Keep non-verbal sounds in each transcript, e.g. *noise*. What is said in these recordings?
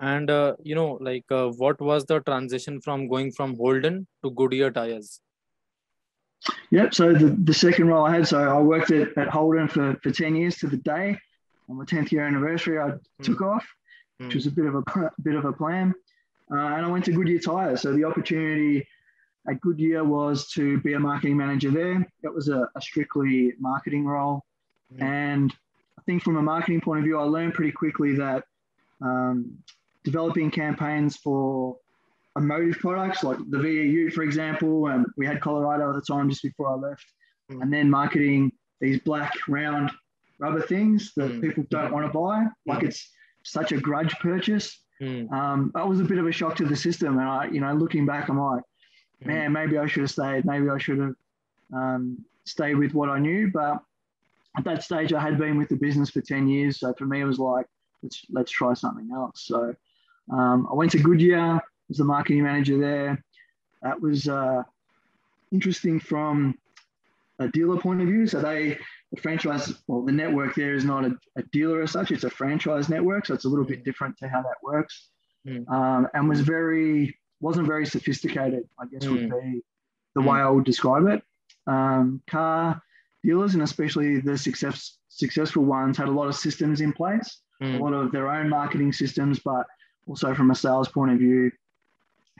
And uh, you know, like, uh, what was the transition from going from Holden to Goodyear tires? Yep. So the, the second role I had, so I worked at, at Holden for, for 10 years to the day. On my 10th year anniversary, I mm. took off, mm. which was a bit of a bit of a plan. Uh, and I went to Goodyear Tires. So the opportunity at Goodyear was to be a marketing manager there. It was a, a strictly marketing role. Mm. And I think from a marketing point of view, I learned pretty quickly that um, developing campaigns for emotive products like the VE Ute, for example, and we had Colorado at the time just before I left, mm. and then marketing these black round rubber things that mm. people don't want to buy, like mm. it's such a grudge purchase. Mm. Um, that was a bit of a shock to the system, and I, you know, looking back, I'm like, mm. man, maybe I should have stayed. Maybe I should have um, stayed with what I knew. But at that stage, I had been with the business for ten years, so for me, it was like, let's let's try something else. So um, I went to Goodyear, was the marketing manager there. That was uh, interesting from a dealer point of view. So they, the franchise, well, the network there is not a, a dealer as such; it's a franchise network. So it's a little bit different to how that works. Mm. Um, and was very wasn't very sophisticated. I guess mm. would be the mm. way I would describe it. Um, car dealers and especially the success, successful ones had a lot of systems in place a lot of their own marketing systems, but also from a sales point of view,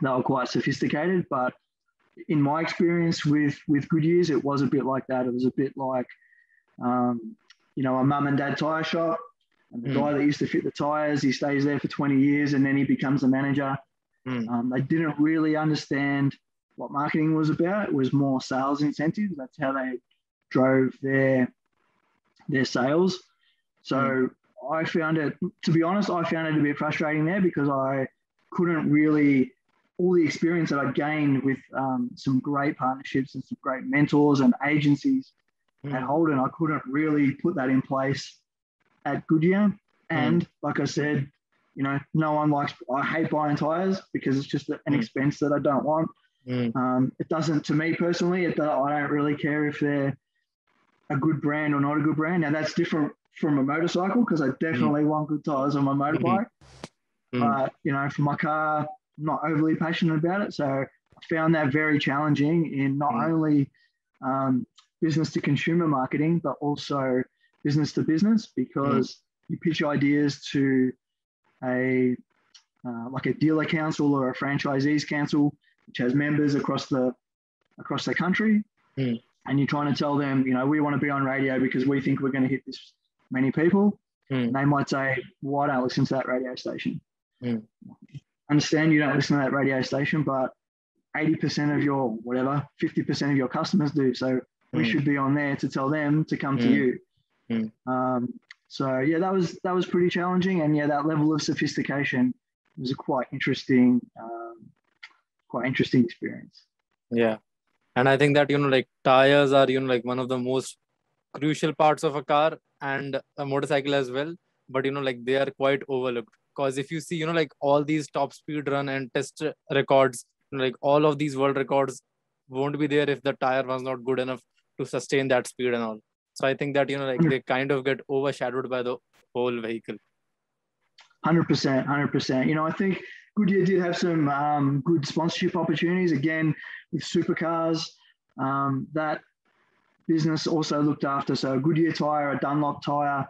they were quite sophisticated. But in my experience with with Goodyears, it was a bit like that. It was a bit like, um, you know, a mum and dad tire shop. And the mm. guy that used to fit the tires, he stays there for 20 years and then he becomes a manager. Mm. Um, they didn't really understand what marketing was about. It was more sales incentives. That's how they drove their their sales. So mm. I found it, to be honest, I found it a bit frustrating there because I couldn't really, all the experience that I gained with um, some great partnerships and some great mentors and agencies mm. at Holden, I couldn't really put that in place at Goodyear. Hmm. And mm. like I said, you know, no one likes, I hate buying tires because it's just an mm. expense that I don't want. Hmm. Um, it doesn't, to me personally, it, I don't really care if they're a good brand or not a good brand. Now that's different from a motorcycle because I definitely mm. want good tires on my motorbike. Mm. But you know, for my car, I'm not overly passionate about it. So I found that very challenging in not mm. only um, business to consumer marketing, but also business to business because mm. you pitch ideas to a uh, like a dealer council or a franchisees council, which has members across the across the country. Mm. And you're trying to tell them, you know, we want to be on radio because we think we're going to hit this many people, mm. they might say, "Why don't I listen to that radio station?" Mm. Understand you don't listen to that radio station, but 80% of your whatever, 50% of your customers do. So we mm. should be on there to tell them to come to hmm. you. Hmm. Um, so yeah, that was that was pretty challenging, and yeah, that level of sophistication was a quite interesting, um, quite interesting experience. Yeah, and I think that you know, like tires are you know like one of the most crucial parts of a car and a motorcycle as well. But you know like they are quite overlooked. Because if you see you know like all these top speed run and test records like all of these world records won't be there if the tire was not good enough to sustain that speed and all. So i think that you know like they kind of get overshadowed by the whole vehicle. 100% 100% you know i think goodyear did have some um, good sponsorship opportunities again with supercars um, that business also looked after. So a Goodyear tire, a Dunlop tire,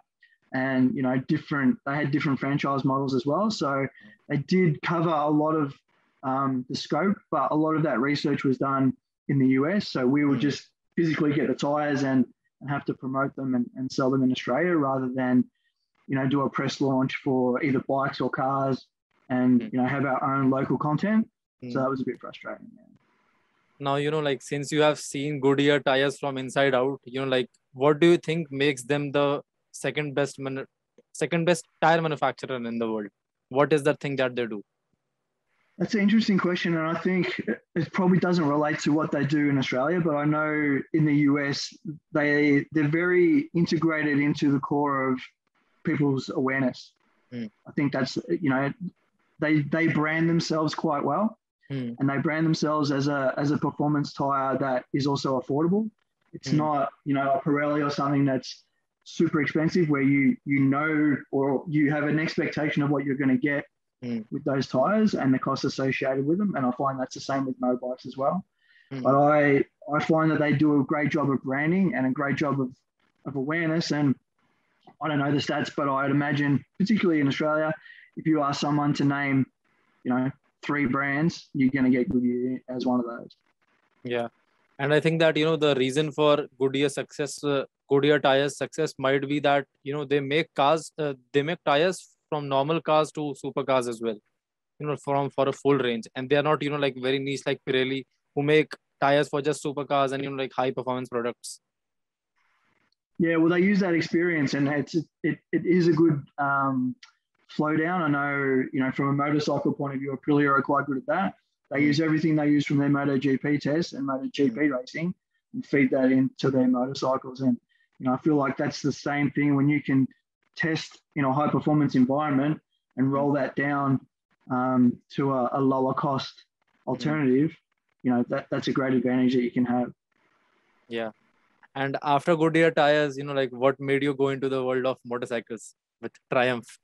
and you know different. They had different franchise models as well. So they did cover a lot of um, the scope, but a lot of that research was done in the US. So we would mm. just physically get the tires and, and have to promote them and, and sell them in Australia rather than you know do a press launch for either bikes or cars and mm. you know have our own local content. So mm. that was a bit frustrating. Yeah now you know like since you have seen goodyear tires from inside out you know like what do you think makes them the second best man- second best tire manufacturer in the world? What is the thing that they do? That's an interesting question and i think it probably doesn't relate to what they do in australia but i know in the us they they're very integrated into the core of people's awareness. Mm. i think that's you know they they brand themselves quite well mm. and they brand themselves as a as a performance tire that is also affordable. It's mm. not you know a Pirelli or something that's super expensive where you you know or you have an expectation of what you're going to get mm. with those tires and the costs associated with them. And I find that's the same with motorbikes as well. Mm. But I I find that they do a great job of branding and a great job of, of awareness. And I don't know the stats, but I'd imagine, particularly in Australia, if you ask someone to name, you know, three brands, you're going to get Goodyear as one of those. Yeah. And I think that, you know, the reason for Goodyear success, uh, Goodyear tires success might be that, you know, they make cars, uh, they make tires from normal cars to supercars as well, you know, from for a full range. And they are not, you know, like very niche like Pirelli, who make tires for just supercars and, you know, like high performance products. Yeah, well, they use that experience, and it's it, it is a good um, flow down. I know, you know, from a motorcycle point of view, Aprilia are quite good at that. They use everything they use from their MotoGP tests and MotoGP mm. racing and feed that into their motorcycles. And you know, I feel like that's the same thing when you can test in a high performance environment and roll that down um, to a, a, lower cost alternative. You know, that that's a great advantage that you can have. Yeah. And after Goodyear tires, you know, like what made you go into the world of motorcycles with Triumph?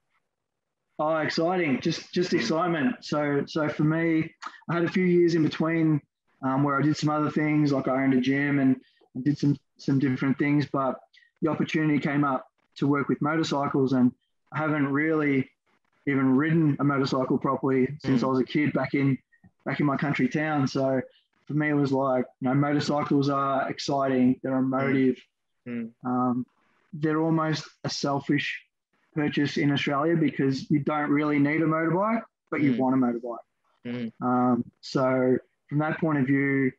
Oh, exciting! Just just excitement. So so for me, I had a few years in between um, where I did some other things, like I owned a gym and, and did some some different things. But the opportunity came up to work with motorcycles, and I haven't really even ridden a motorcycle properly since mm. I was a kid back in back in my country town. So for me, it was like, you know, motorcycles are exciting. They're emotive. Mm. Um, they're almost a selfish purchase in Australia because you don't really need a motorbike, but you mm. want a motorbike. Mm. Um, so from that point of view,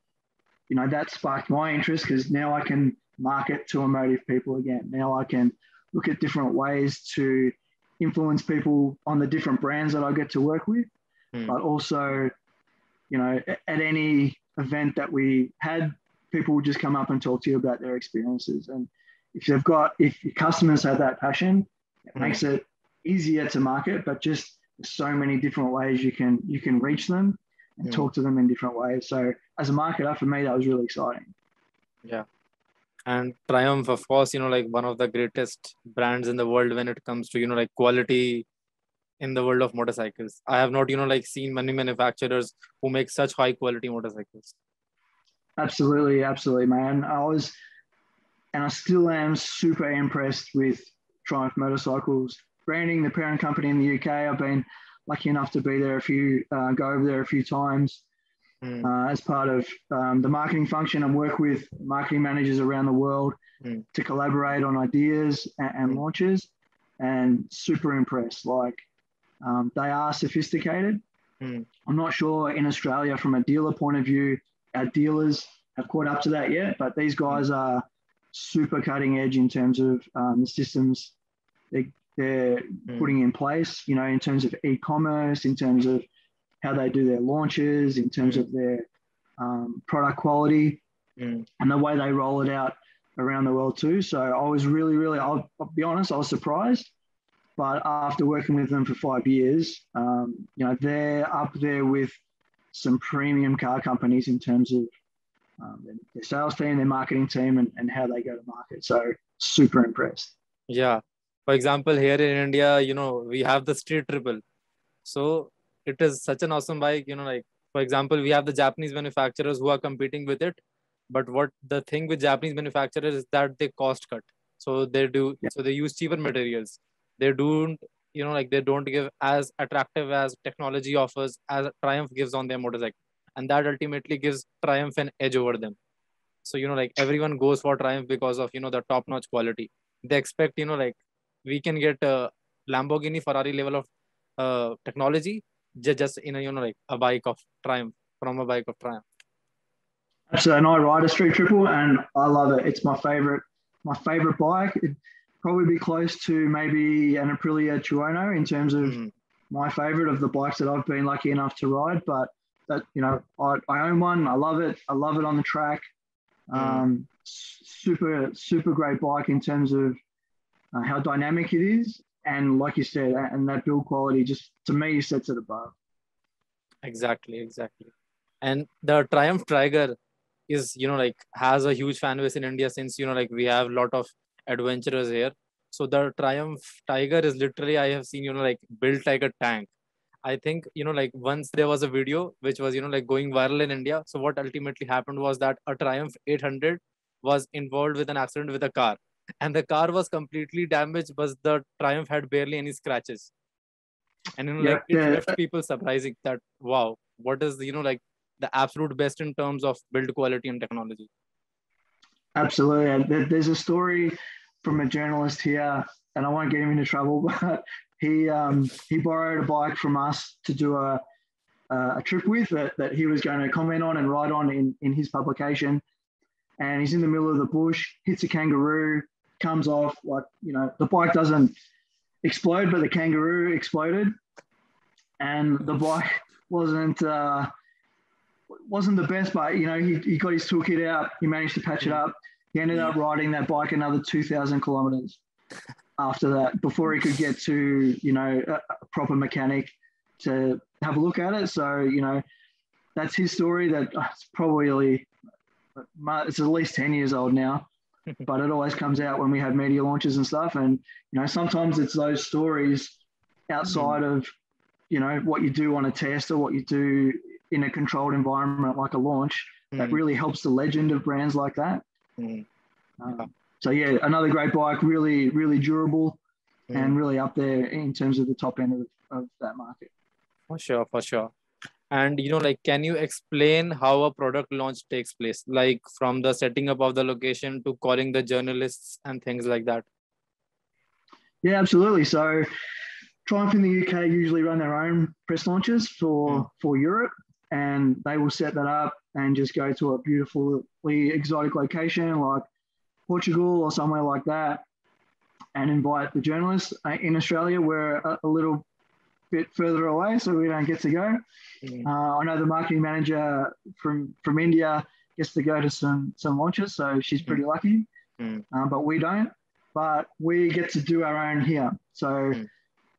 you know, that sparked my interest because now I can market to emotive people again. Now I can look at different ways to influence people on the different brands that I get to work with, mm. but also, you know, at any event that we had, people would just come up and talk to you about their experiences. And if you've got, if your customers have that passion, it makes it easier to market, but just so many different ways you can you can reach them and mm. talk to them in different ways. So as a marketer, for me, that was really exciting. Yeah. And Triumph, of course, you know, like one of the greatest brands in the world when it comes to, you know, like quality in the world of motorcycles. I have not, you know, like seen many manufacturers who make such high quality motorcycles. Absolutely, absolutely, man. I was, and I still am super impressed with Triumph Motorcycles branding, the parent company in the UK. I've been lucky enough to be there a few, uh, go over there a few times mm. uh, as part of um, the marketing function and work with marketing managers around the world mm. to collaborate on ideas and, and mm. launches. And super impressed. Like um, they are sophisticated. Mm. I'm not sure in Australia, from a dealer point of view, our dealers have caught up to that yet, but these guys hmm. are super cutting edge in terms of um, the systems they, they're mm. putting in place, you know, in terms of e commerce, in terms of how they do their launches, in terms mm. of their um, product quality, mm. and the way they roll it out around the world too. So I was really, really, I'll, I'll be honest, I was surprised but after working with them for five years, um, you know, they're up there with some premium car companies in terms of um, their sales team, their marketing team, and, and how they go to market. So super impressed. Yeah. For example, here in India, you know, we have the Street Triple. So it is such an awesome bike, you know, like for example, we have the Japanese manufacturers who are competing with it. But what the thing with Japanese manufacturers is that they cost cut. So they do yeah. so they use cheaper materials they don't you know like they don't give as attractive as technology offers as triumph gives on their motorcycle and that ultimately gives triumph an edge over them. So you know like everyone goes for triumph because of you know the top notch quality. They expect you know like we can get a lamborghini ferrari level of uh, technology just in a you know like a bike of triumph from a bike of triumph. So and i ride a street triple and i love it. It's my favorite my favorite bike. It, probably be close to maybe an Aprilia Tuono in terms of mm. my favorite of the bikes that I've been lucky enough to ride. But that you know, I, I own one. I love it. I love it on the track. Mm. Um, super super great bike in terms of uh, how dynamic it is, and like you said, and that build quality just to me sets it above. Exactly, exactly. And the Triumph Tiger is you know like has a huge fan base in India since you know like we have a lot of adventurers here. So the Triumph Tiger is literally I have seen you know like built like a tank, I think you know like once there was a video which was you know like going viral in India. So what ultimately happened was that a Triumph 800 was involved with an accident with a car, and the car was completely damaged, but the Triumph had barely any scratches. And you know yeah, like it yeah. left people surprising that wow, what is you know like the absolute best in terms of build quality and technology. Absolutely. There's a story from a journalist here, and I won't get him into trouble, *laughs* but he um, he borrowed a bike from us to do a a trip with that, that he was going to comment on and write on in, in his publication. And he's in the middle of the bush, hits a kangaroo, comes off like you know the bike doesn't explode, but the kangaroo exploded, and the bike wasn't uh, wasn't the best, but you know he, he got his toolkit out, he managed to patch it up. He ended up riding that bike another two thousand kilometers after that before he could get to you know a, a proper mechanic to have a look at it. So you know that's his story. That uh, it's probably it's at least ten years old now, *laughs* but it always comes out when we have media launches and stuff. And you know sometimes it's those stories outside of you know what you do on a test or what you do in a controlled environment like a launch mm. that really helps the legend of brands like that. Mm. Um, so yeah, another great bike, really, really durable, and really up there in terms of the top end of, of that market. For sure, for sure. And you know, like, can you explain how a product launch takes place, like from the setting up of the location to calling the journalists and things like that? Yeah, absolutely. So, Triumph in the UK usually run their own press launches for mm. for Europe, and they will set that up and just go to a beautifully exotic location like Portugal or somewhere like that and invite the journalists. Uh, in Australia, we're a, a little bit further away, so we don't get to go. Mm. Uh, I know the marketing manager from from India gets to go to some some launches, so she's pretty mm. lucky. Mm. Uh, but we don't. But we get to do our own here. So, mm.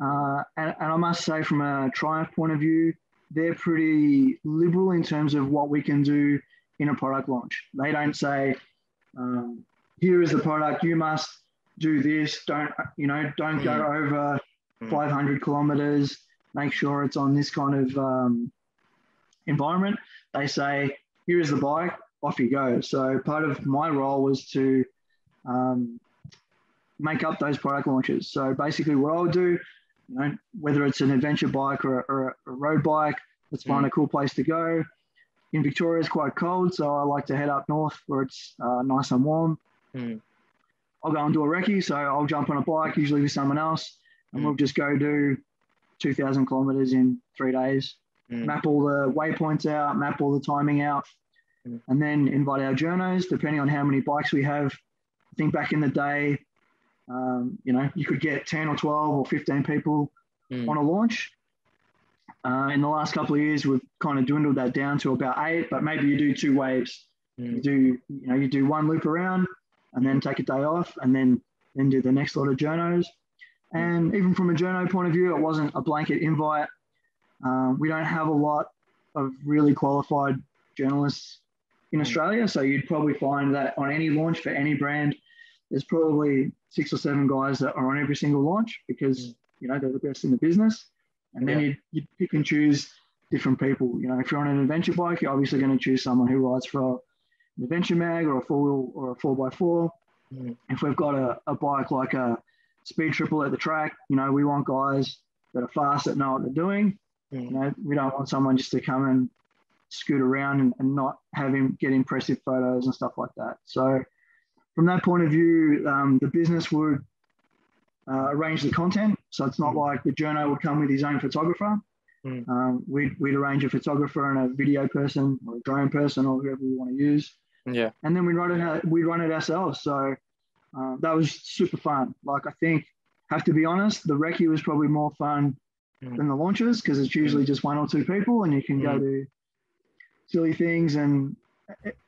uh, and, and I must say, from a Triumph point of view, they're pretty liberal in terms of what we can do in a product launch. They don't say, um, here is the product, you must do this. Don't, you know, don't mm. go over mm. 500 kilometers. Make sure it's on this kind of um, environment. They say, here is the bike, off you go. So part of my role was to um, make up those product launches. So basically, what I'll do, you know, whether it's an adventure bike or, or a road bike, let's find mm. a cool place to go. In Victoria, it's quite cold, so I like to head up north where it's uh, nice and warm. Mm. I'll go and do a recce. So I'll jump on a bike, usually with someone else, and mm. we'll just go do 2,000 kilometers in three days, mm. map all the waypoints out, map all the timing out, mm. and then invite our journos, depending on how many bikes we have. I think back in the day, um, you know, you could get 10 or 12 or 15 people mm. on a launch. Uh, in the last couple of years, we've kind of dwindled that down to about eight, but maybe you do two waves. Mm. You do, you know, you do one loop around, and then take a day off and then then do the next lot of journos. And even from a journo point of view, it wasn't a blanket invite. Um, we don't have a lot of really qualified journalists in mm. Australia, so you'd probably find that on any launch for any brand, there's probably six or seven guys that are on every single launch because mm. you know they're the best in the business. And then yeah. you you pick and choose different people. You know, if you're on an adventure bike, you're obviously going to choose someone who rides for an adventure mag or a four wheel or a four by four. Mm. If we've got a, a bike like a speed triple at the track, you know, we want guys that are fast that know what they're doing. Mm. You know, we don't want someone just to come and scoot around and, and not have him get impressive photos and stuff like that. So from that point of view, um, the business would uh, arrange the content. So it's not mm. like the journo would come with his own photographer. Mm. Um, we'd, we'd arrange a photographer and a video person or a drone person or whoever we want to use. Yeah. And then we run it. We run it ourselves. So uh, that was super fun. Like I think, have to be honest, the recce was probably more fun mm. than the launches because it's usually mm. just one or two people, and you can mm. go do silly things, and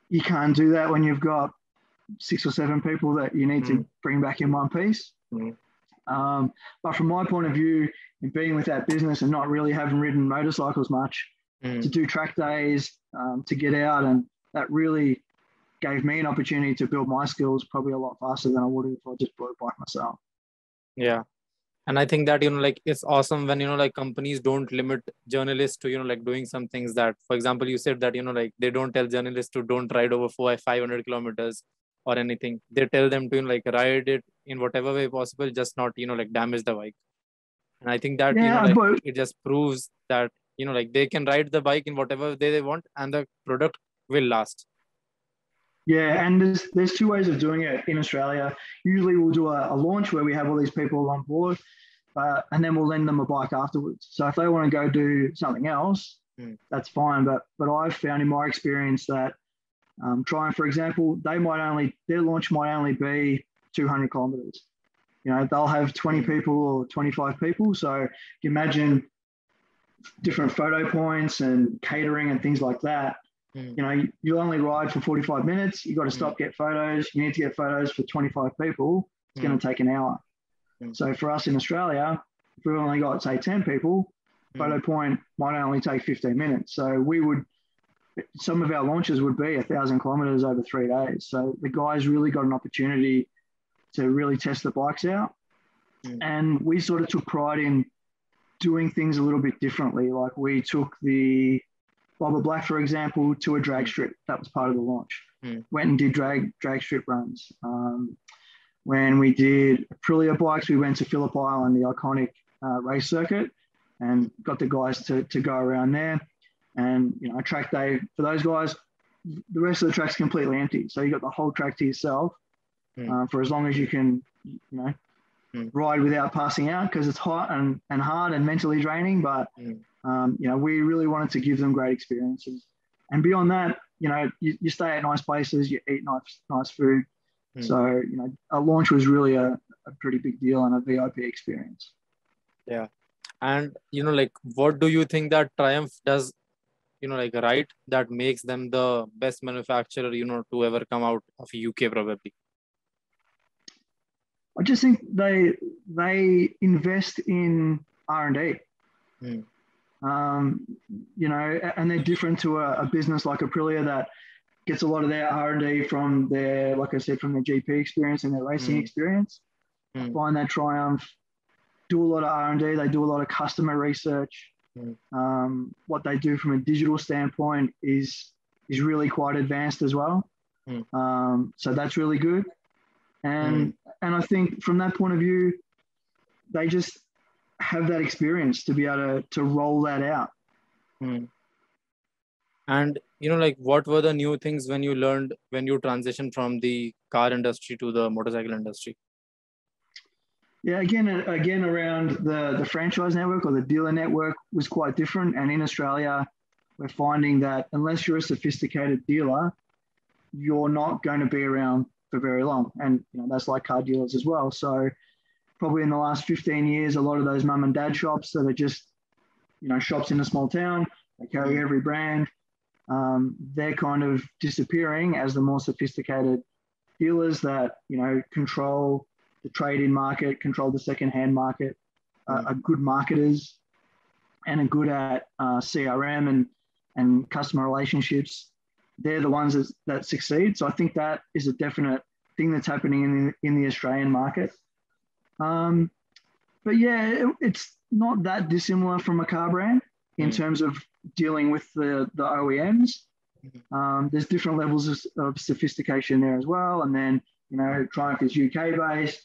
you can't do that when you've got six or seven people that you need to mm. bring back in one piece. Mm. Um, but from my point of view, in being with that business and not really having ridden motorcycles much, to do track days, um, to get out, and that really gave me an opportunity to build my skills probably a lot faster than I would have if I just a bike myself. Yeah. and i think that you know like it's awesome when you know like companies don't limit journalists to you know like doing some things that for example you said that you know like they don't tell journalists to don't ride over four 500 kilometers or anything they tell them to you know, like ride it in whatever way possible just not you know like damage the bike and i think that yeah, you know like, it just proves that you know like they can ride the bike in whatever way they want and the product will last yeah, and there's there's two ways of doing it in Australia. Usually we'll do a, a launch where we have all these people on board, uh, and then we'll lend them a bike afterwards. So if they want to go do something else, mm. that's fine. But but I've found in my experience that um, trying, for example, they might only their launch might only be 200 kilometers. You know, they'll have 20 hmm. people or 25 people. So imagine different photo points and catering and things like that. Mm. You know, you only ride for 45 minutes. You got to stop, mm. get photos. You need to get photos for 25 people. It's mm. going to take an hour. Mm. So for us in Australia, if we've only got say 10 people, mm. photo point might only take 15 minutes. So we would, some of our launches would be a thousand kilometers over three days. So the guys really got an opportunity to really test the bikes out. Mm. And we sort of took pride in doing things a little bit differently. Like we took the Bobber Black, for example, to a drag strip. That was part of the launch. Mm. Went and did drag drag strip runs. Um, when we did Aprilia bikes, we went to Phillip Island, the iconic uh, race circuit, and got the guys to, to go around there. And you know, a track day for those guys, the rest of the track's completely empty. So you got the whole track to yourself mm. uh, for as long as you can, you know, mm. ride without passing out because it's hot and, and hard and mentally draining. But mm um, you know, we really wanted to give them great experiences. And beyond that, you know, you, you stay at nice places, you eat nice, nice food. Mm. So, you know, a launch was really a, a pretty big deal and a VIP experience. Yeah. And, you know, like, what do you think that Triumph does, you know, like, right that makes them the best manufacturer, you know, to ever come out of UK probably? I just think they they invest in R and D. Mm. Um, you know, and they're different to a, a, business like Aprilia that gets a lot of their R&D from their, like I said, from their GP experience and their racing mm. experience. Mm. Find that Triumph do a lot of R&D. They do a lot of customer research. Mm. Um, what they do from a digital standpoint is is really quite advanced as well. Mm. Um, so that's really good. And mm. and I think from that point of view, they just have that experience to be able to, to roll that out. Hmm. And you know, like what were the new things when you learned when you transitioned from the car industry to the motorcycle industry? Yeah, again, again around the the franchise network or the dealer network was quite different. And in Australia, we're finding that unless you're a sophisticated dealer, you're not going to be around for very long. And you know that's like car dealers as well. So probably in the last 15 years, a lot of those mum and dad shops that are just, you know, shops in a small town, they carry every brand. Um, they're kind of disappearing as the more sophisticated dealers that, you know, control the trade-in market, control the second-hand market, uh, are good marketers and are good at uh, CRM and, and customer relationships. They're the ones that, that succeed. So I think that is a definite thing that's happening in, in the Australian market. Um, but yeah, it, it's not that dissimilar from a car brand in mm. terms of dealing with the, the OEMs. Mm-hmm. Um, there's different levels of, of, sophistication there as well. And then, you know, Triumph is UK based.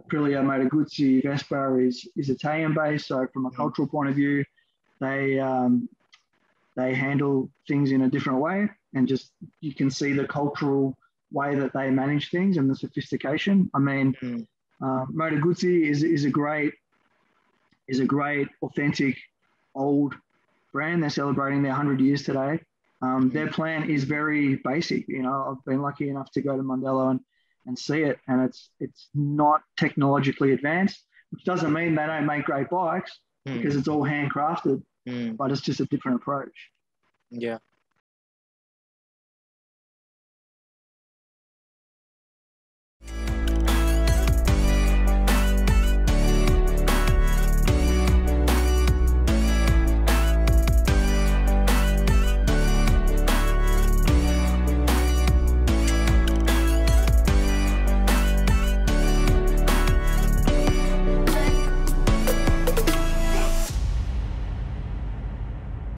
Aprilia Moto Guzzi Vespa is, is Italian based. So from a mm. cultural point of view, they, um, they handle things in a different way. And just you can see the cultural way that they manage things and the sophistication. I mean, Uh, Moto Guzzi is, is a great is a great authentic old brand. They're celebrating their 100 years today. Um, their plan is very basic. You know, I've been lucky enough to go to Mandello and, and see it, and it's it's not technologically advanced, which doesn't mean they don't make great bikes mm. because it's all handcrafted, mm. but it's just a different approach. Yeah,